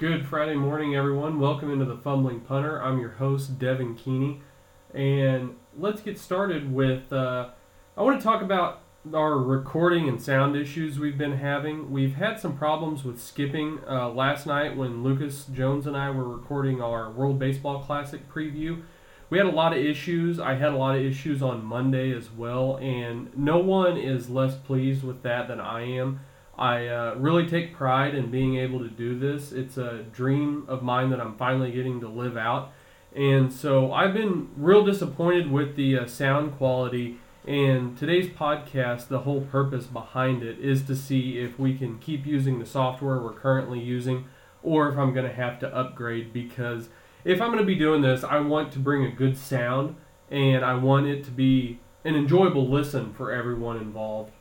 Good Friday morning, everyone. Welcome into the Fumbling Punter. I'm your host, Devin Keeney. And let's get started with. Uh, I want to talk about our recording and sound issues we've been having. We've had some problems with skipping uh, last night when Lucas Jones and I were recording our World Baseball Classic preview. We had a lot of issues. I had a lot of issues on Monday as well, and no one is less pleased with that than I am. I uh, really take pride in being able to do this. It's a dream of mine that I'm finally getting to live out. And so I've been real disappointed with the uh, sound quality. And today's podcast, the whole purpose behind it is to see if we can keep using the software we're currently using or if I'm going to have to upgrade because if I'm going to be doing this, I want to bring a good sound and I want it to be an enjoyable listen for everyone involved.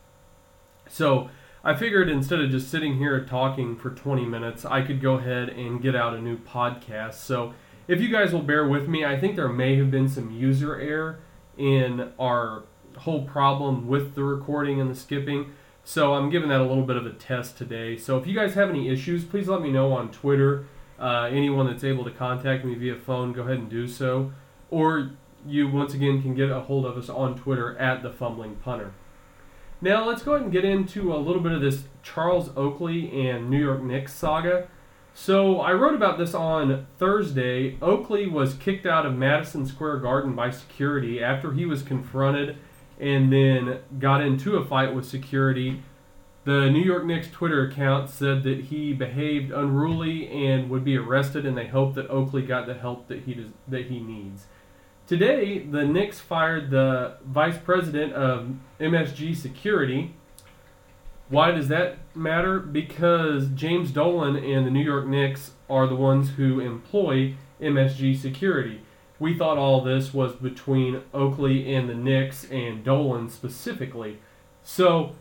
So, I figured instead of just sitting here talking for 20 minutes, I could go ahead and get out a new podcast. So, if you guys will bear with me, I think there may have been some user error in our whole problem with the recording and the skipping. So, I'm giving that a little bit of a test today. So, if you guys have any issues, please let me know on Twitter. Uh, anyone that's able to contact me via phone, go ahead and do so. Or you, once again, can get a hold of us on Twitter at the Fumbling Punter. Now let's go ahead and get into a little bit of this Charles Oakley and New York Knicks saga. So I wrote about this on Thursday. Oakley was kicked out of Madison Square Garden by security after he was confronted and then got into a fight with security. The New York Knicks Twitter account said that he behaved unruly and would be arrested, and they hope that Oakley got the help that he does, that he needs. Today, the Knicks fired the vice president of MSG Security. Why does that matter? Because James Dolan and the New York Knicks are the ones who employ MSG Security. We thought all this was between Oakley and the Knicks and Dolan specifically. So,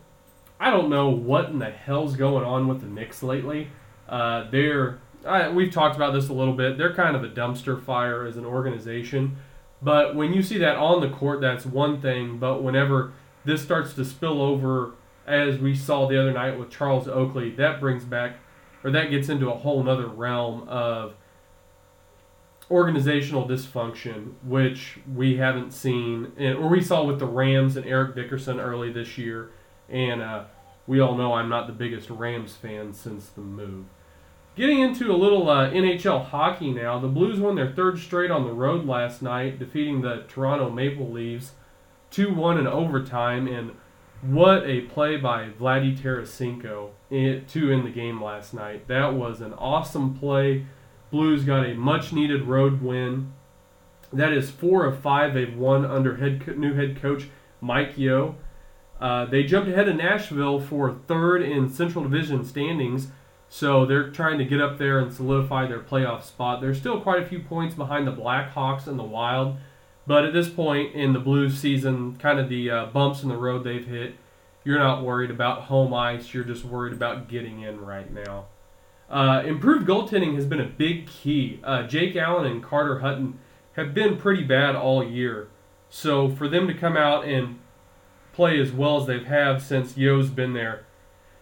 I don't know what in the hell's going on with the Knicks lately. Uh, they're I, we've talked about this a little bit. They're kind of a dumpster fire as an organization. But when you see that on the court, that's one thing. But whenever this starts to spill over, as we saw the other night with Charles Oakley, that brings back, or that gets into a whole nother realm of organizational dysfunction, which we haven't seen, or we saw with the Rams and Eric Dickerson early this year. And uh, we all know I'm not the biggest Rams fan since the move. Getting into a little uh, NHL hockey now, the Blues won their third straight on the road last night, defeating the Toronto Maple Leafs 2 1 in overtime. And what a play by Vladdy Tarasenko to in the game last night. That was an awesome play. Blues got a much needed road win. That is four of five they've won under head new head coach Mike Yeo. Uh, they jumped ahead of Nashville for third in Central Division standings so they're trying to get up there and solidify their playoff spot. They're still quite a few points behind the Blackhawks and the Wild, but at this point in the Blues season, kind of the uh, bumps in the road they've hit, you're not worried about home ice. You're just worried about getting in right now. Uh, improved goaltending has been a big key. Uh, Jake Allen and Carter Hutton have been pretty bad all year. So for them to come out and play as well as they've have since Yo's been there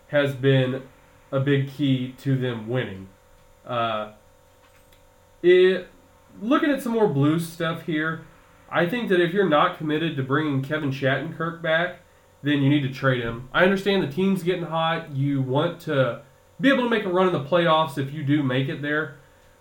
has been a big key to them winning. Uh, it, looking at some more blues stuff here, I think that if you're not committed to bringing Kevin Shattenkirk back, then you need to trade him. I understand the team's getting hot. You want to be able to make a run in the playoffs if you do make it there.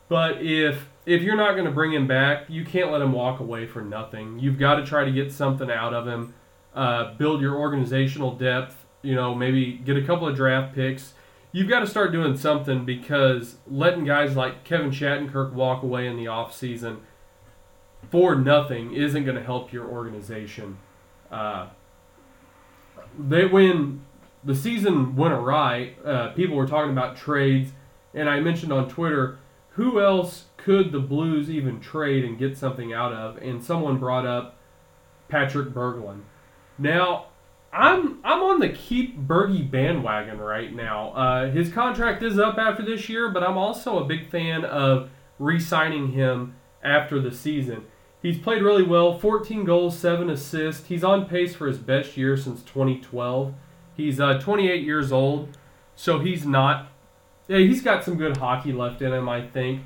But if if you're not going to bring him back, you can't let him walk away for nothing. You've got to try to get something out of him. Uh, build your organizational depth. You know, maybe get a couple of draft picks you've got to start doing something because letting guys like Kevin Shattenkirk walk away in the offseason for nothing isn't going to help your organization. Uh, they when the season went awry, uh, people were talking about trades, and I mentioned on Twitter who else could the Blues even trade and get something out of, and someone brought up Patrick Berglund. Now I'm I'm on the keep Bergie bandwagon right now. Uh, his contract is up after this year, but I'm also a big fan of re-signing him after the season. He's played really well, 14 goals, 7 assists. He's on pace for his best year since 2012. He's uh, 28 years old, so he's not yeah, he's got some good hockey left in him, I think.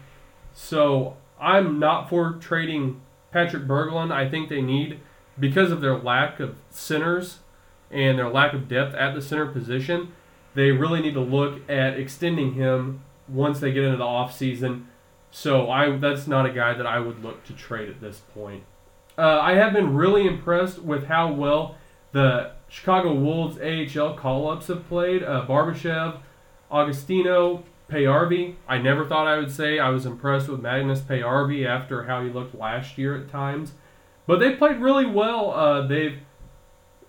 So I'm not for trading Patrick Berglund. I think they need because of their lack of centers and their lack of depth at the center position. They really need to look at extending him once they get into the offseason. So I that's not a guy that I would look to trade at this point. Uh, I have been really impressed with how well the Chicago Wolves AHL call-ups have played. Uh, Barbashev, Agostino, Paajarvi. I never thought I would say I was impressed with Magnus Paajarvi after how he looked last year at times. But they played really well. Uh, they've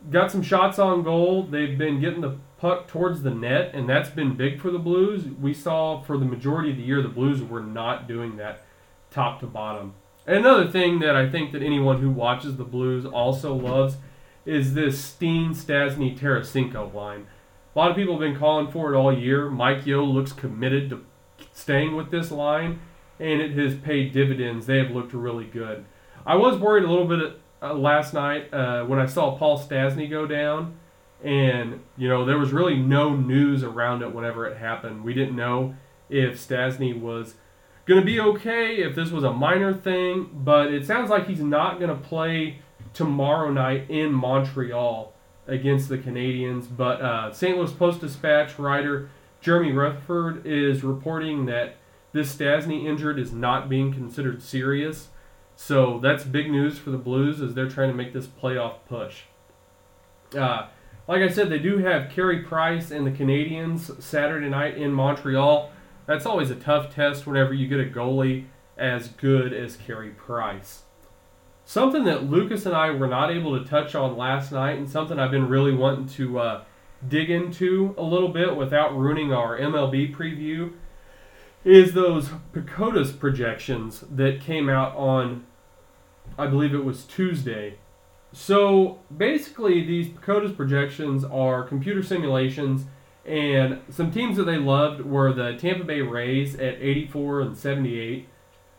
got some shots on goal. They've been getting the puck towards the net, and that's been big for the Blues. We saw for the majority of the year the Blues were not doing that top to bottom. And another thing that I think that anyone who watches the Blues also loves is this Steen, Stastny, Tarasenko line. A lot of people have been calling for it all year. Mike Yeo looks committed to staying with this line, and it has paid dividends. They have looked really good. I was worried a little bit uh, last night uh, when I saw Paul Stastny go down, and you know there was really no news around it whenever it happened. We didn't know if Stastny was going to be okay, if this was a minor thing, but it sounds like he's not going to play tomorrow night in Montreal against the Canadiens. But uh, St. Louis Post Dispatch writer Jeremy Rutherford is reporting that this Stastny injured is not being considered serious. So that's big news for the Blues as they're trying to make this playoff push. Uh, like I said, they do have Carey Price and the Canadiens Saturday night in Montreal. That's always a tough test whenever you get a goalie as good as Carey Price. Something that Lucas and I were not able to touch on last night, and something I've been really wanting to uh, dig into a little bit without ruining our MLB preview, is those PECOTAS projections that came out on I believe it was Tuesday. So basically, these PECOTAS projections are computer simulations, and some teams that they loved were the Tampa Bay Rays at 84 and 78,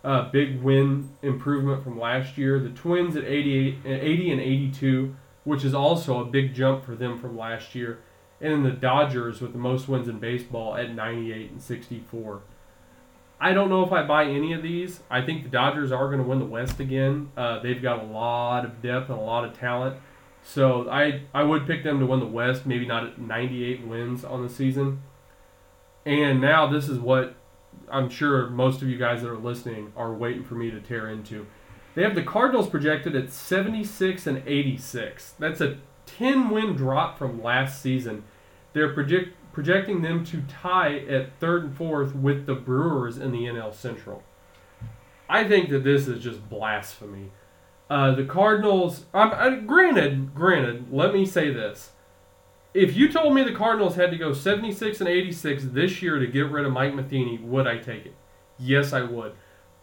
uh, big win improvement from last year. The Twins at 88, 80 and 82, which is also a big jump for them from last year, and then the Dodgers with the most wins in baseball at 98 and 64. I don't know if I buy any of these. I think the Dodgers are going to win the West again. Uh, they've got a lot of depth and a lot of talent. So I I would pick them to win the West, maybe not at 98 wins on the season. And now this is what I'm sure most of you guys that are listening are waiting for me to tear into. They have the Cardinals projected at 76 and 86. That's a 10 win drop from last season. They're project projecting them to tie at third and fourth with the Brewers in the NL Central. I think that this is just blasphemy. Uh, the Cardinals, um, uh, granted, granted, let me say this. If you told me the Cardinals had to go 76 and 86 this year to get rid of Mike Matheny, would I take it? Yes, I would.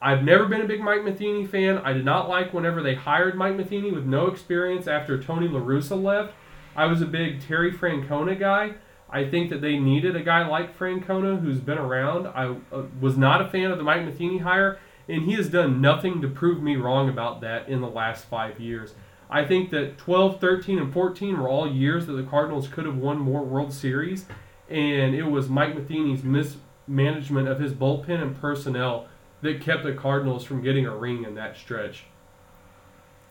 I've never been a big Mike Matheny fan. I did not like whenever they hired Mike Matheny with no experience after Tony La Russa left. I was a big Terry Francona guy. I think that they needed a guy like Francona who's been around. I uh, was not a fan of the Mike Matheny hire, and he has done nothing to prove me wrong about that in the last five years. I think that 12, 13, and 14 were all years that the Cardinals could have won more World Series, and it was Mike Matheny's mismanagement of his bullpen and personnel that kept the Cardinals from getting a ring in that stretch.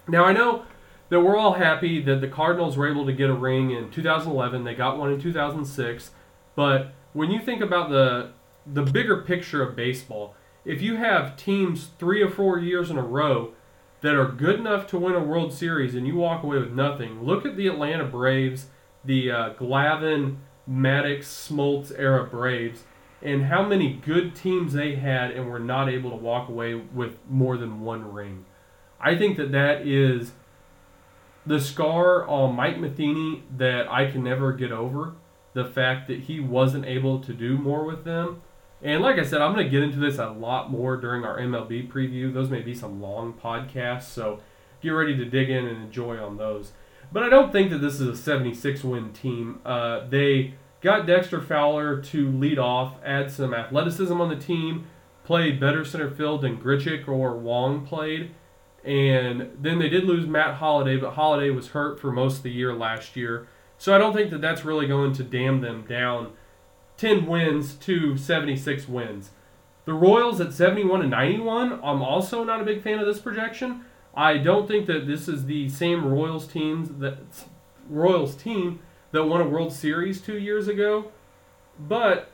Now, I know that we're all happy that the Cardinals were able to get a ring in 2011. They got one in 2006. But when you think about the the bigger picture of baseball, if you have teams three or four years in a row that are good enough to win a World Series and you walk away with nothing, look at the Atlanta Braves, the uh, Glavine, Maddux, Smoltz era Braves, and how many good teams they had and were not able to walk away with more than one ring. I think that that is the scar on Mike Matheny that I can never get over the fact that he wasn't able to do more with them. And like I said, I'm going to get into this a lot more during our MLB preview. Those may be some long podcasts, so get ready to dig in and enjoy on those. But I don't think that this is a 76 win team. Uh, they got Dexter Fowler to lead off, add some athleticism on the team, played better center field than Grichuk or Wong played. And then they did lose Matt Holliday, but Holliday was hurt for most of the year last year. So I don't think that that's really going to damn them down 10 wins to 76 wins. The Royals at 71 and 91, I'm also not a big fan of this projection. I don't think that this is the same Royals teams that Royals team that won a World Series two years ago. But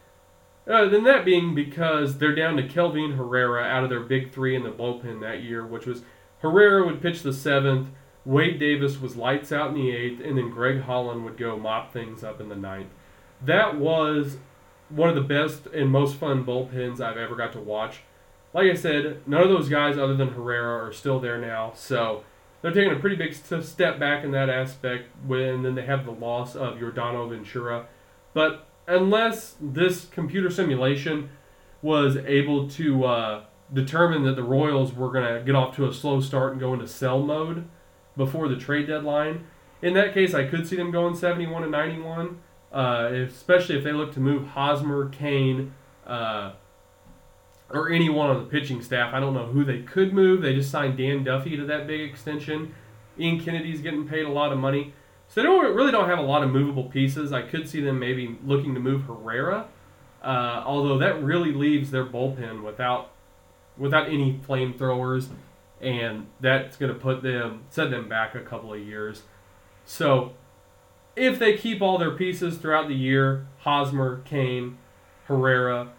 uh, then that being because they're down to Kelvin Herrera out of their big three in the bullpen that year, which was Herrera would pitch the seventh, Wade Davis was lights out in the eighth, and then Greg Holland would go mop things up in the ninth. That was one of the best and most fun bullpens I've ever got to watch. Like I said, none of those guys other than Herrera are still there now, so they're taking a pretty big step back in that aspect. When then they have the loss of Yordano Ventura, but unless this computer simulation was able to uh, determine that the Royals were going to get off to a slow start and go into sell mode before the trade deadline, in that case, I could see them going 71 and 91, uh, especially if they look to move Hosmer, Cain, uh, or anyone on the pitching staff. I don't know who they could move. They just signed Dan Duffy to that big extension. Ian Kennedy's getting paid a lot of money. So they don't really don't have a lot of movable pieces. I could see them maybe looking to move Herrera, uh, although that really leaves their bullpen without without any flamethrowers, and that's going to put them set them back a couple of years. So if they keep all their pieces throughout the year, Hosmer, Cain, Herrera,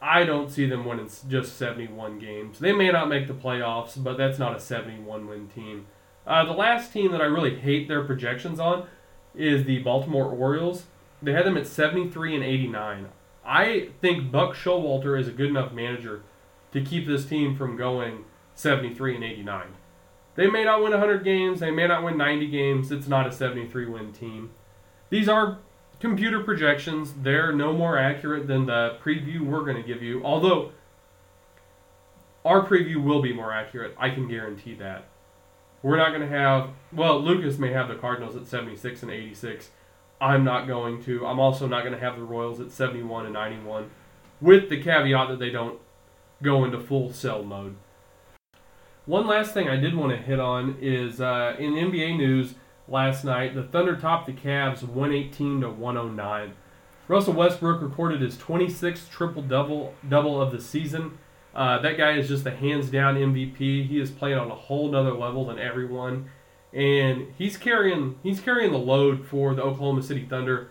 I don't see them winning just 71 games. They may not make the playoffs, but that's not a 71 win team. Uh, the last team that I really hate their projections on is the Baltimore Orioles. They had them at 73 and 89. I think Buck Showalter is a good enough manager to keep this team from going 73 and 89. They may not win 100 games, they may not win 90 games. It's not a 73 win team. These are computer projections. They're no more accurate than the preview we're going to give you, although our preview will be more accurate. I can guarantee that. We're not going to have, well, Lucas may have the Cardinals at 76 and 86. I'm not going to. I'm also not going to have the Royals at 71 and 91, with the caveat that they don't go into full sell mode. One last thing I did want to hit on is uh, in NBA news last night, the Thunder topped the Cavs 118 to 109. Russell Westbrook recorded his 26th triple double double of the season. Uh, that guy is just a hands down MVP. He is playing on a whole nother level than everyone, and he's carrying he's carrying the load for the Oklahoma City Thunder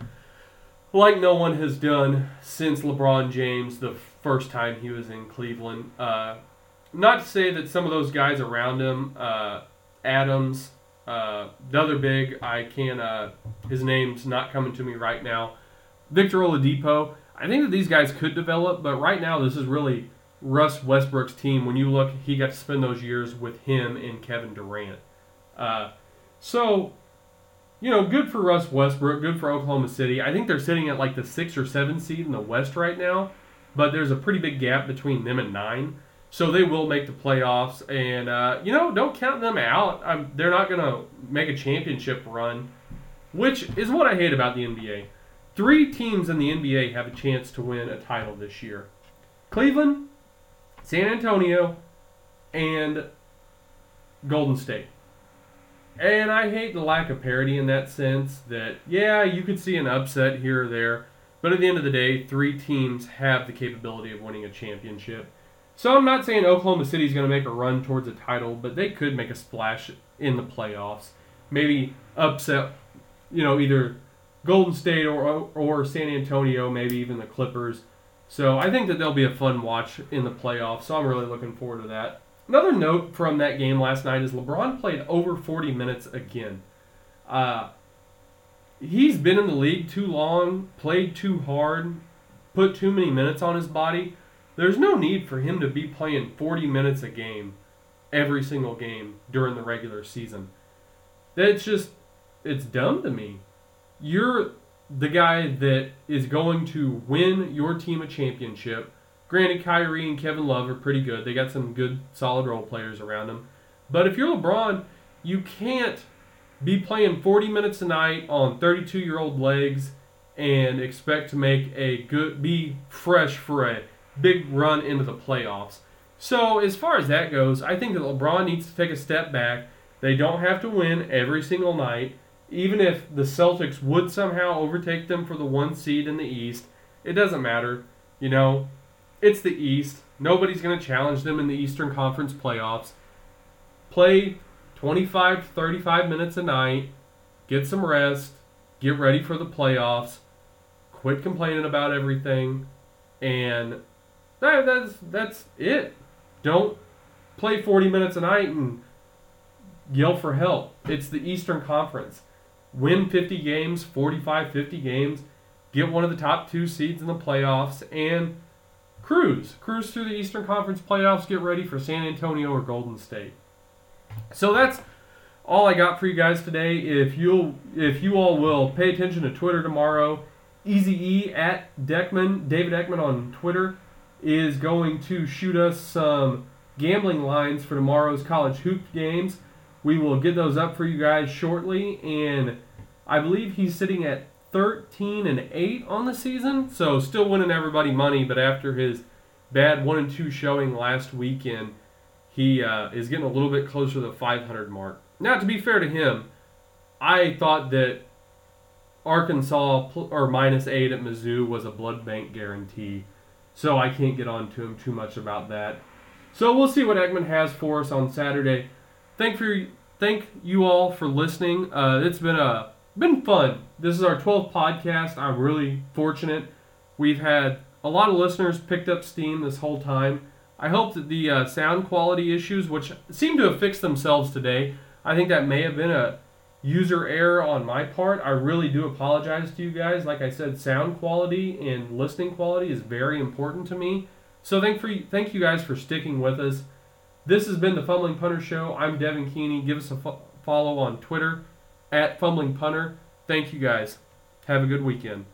like no one has done since LeBron James the first time he was in Cleveland. Uh, not to say that some of those guys around him, uh, Adams, uh, the other big, I can't. Uh, his name's not coming to me right now. Victor Oladipo. I think that these guys could develop, but right now this is really Russ Westbrook's team, when you look, he got to spend those years with him and Kevin Durant. Uh, so, you know, good for Russ Westbrook, good for Oklahoma City. I think they're sitting at like the six or seven seed in the West right now, but there's a pretty big gap between them and nine. So they will make the playoffs, and uh, you know, don't count them out. I'm, they're not going to make a championship run, which is what I hate about the NBA. Three teams in the NBA have a chance to win a title this year: Cleveland, San Antonio, and Golden State. And I hate the lack of parity in that sense that, yeah, you could see an upset here or there, but at the end of the day, three teams have the capability of winning a championship. So I'm not saying Oklahoma City is going to make a run towards a title, but they could make a splash in the playoffs. Maybe upset, you know, either Golden State or, or San Antonio, maybe even the Clippers. So I think that there'll be a fun watch in the playoffs. So I'm really looking forward to that. Another note from that game last night is LeBron played over 40 minutes again. Uh, he's been in the league too long, played too hard, put too many minutes on his body. There's no need for him to be playing 40 minutes a game every single game during the regular season. That's just, it's dumb to me. You're the guy that is going to win your team a championship. Granted, Kyrie and Kevin Love are pretty good. They got some good, solid role players around them. But if you're LeBron, you can't be playing 40 minutes a night on 32 year old legs and expect to make a good, be fresh for a big run into the playoffs. So, as far as that goes, I think that LeBron needs to take a step back. They don't have to win every single night even if the Celtics would somehow overtake them for the one seed in the East, It doesn't matter. You know, it's the East. Nobody's going to challenge them in the Eastern Conference playoffs. Play 25 to 35 minutes a night. Get some rest. Get ready for the playoffs. Quit complaining about everything. And that, that's that's it. Don't play 40 minutes a night and yell for help. It's the Eastern Conference. Win 50 games, 45, 50 games, get one of the top two seeds in the playoffs, and cruise. Cruise through the Eastern Conference playoffs, get ready for San Antonio or Golden State. So that's all I got for you guys today. If you'll if you all will pay attention to Twitter tomorrow, Easy E at Deckman, David Eckman on Twitter, is going to shoot us some gambling lines for tomorrow's college hoop games. We will get those up for you guys shortly, and I believe he's sitting at 13 and 8 on the season, so still winning everybody money. But after his bad one and two showing last weekend, he uh, is getting a little bit closer to the 500 mark. Now, to be fair to him, I thought that Arkansas pl- or minus eight at Mizzou was a blood bank guarantee, so I can't get on to him too much about that. So we'll see what Eggman has for us on Saturday. Thank for thank you all for listening. Uh, it's been a been fun. This is our 12th podcast. I'm really fortunate. We've had a lot of listeners picked up steam this whole time. I hope that the uh, sound quality issues, which seem to have fixed themselves today, I think that may have been a user error on my part. I really do apologize to you guys. Like I said, sound quality and listening quality is very important to me. So thank for thank you guys for sticking with us. This has been the Fumbling Punter Show. I'm Devin Keeney. Give us a fo- follow on Twitter at Fumbling Punter. Thank you guys. Have a good weekend.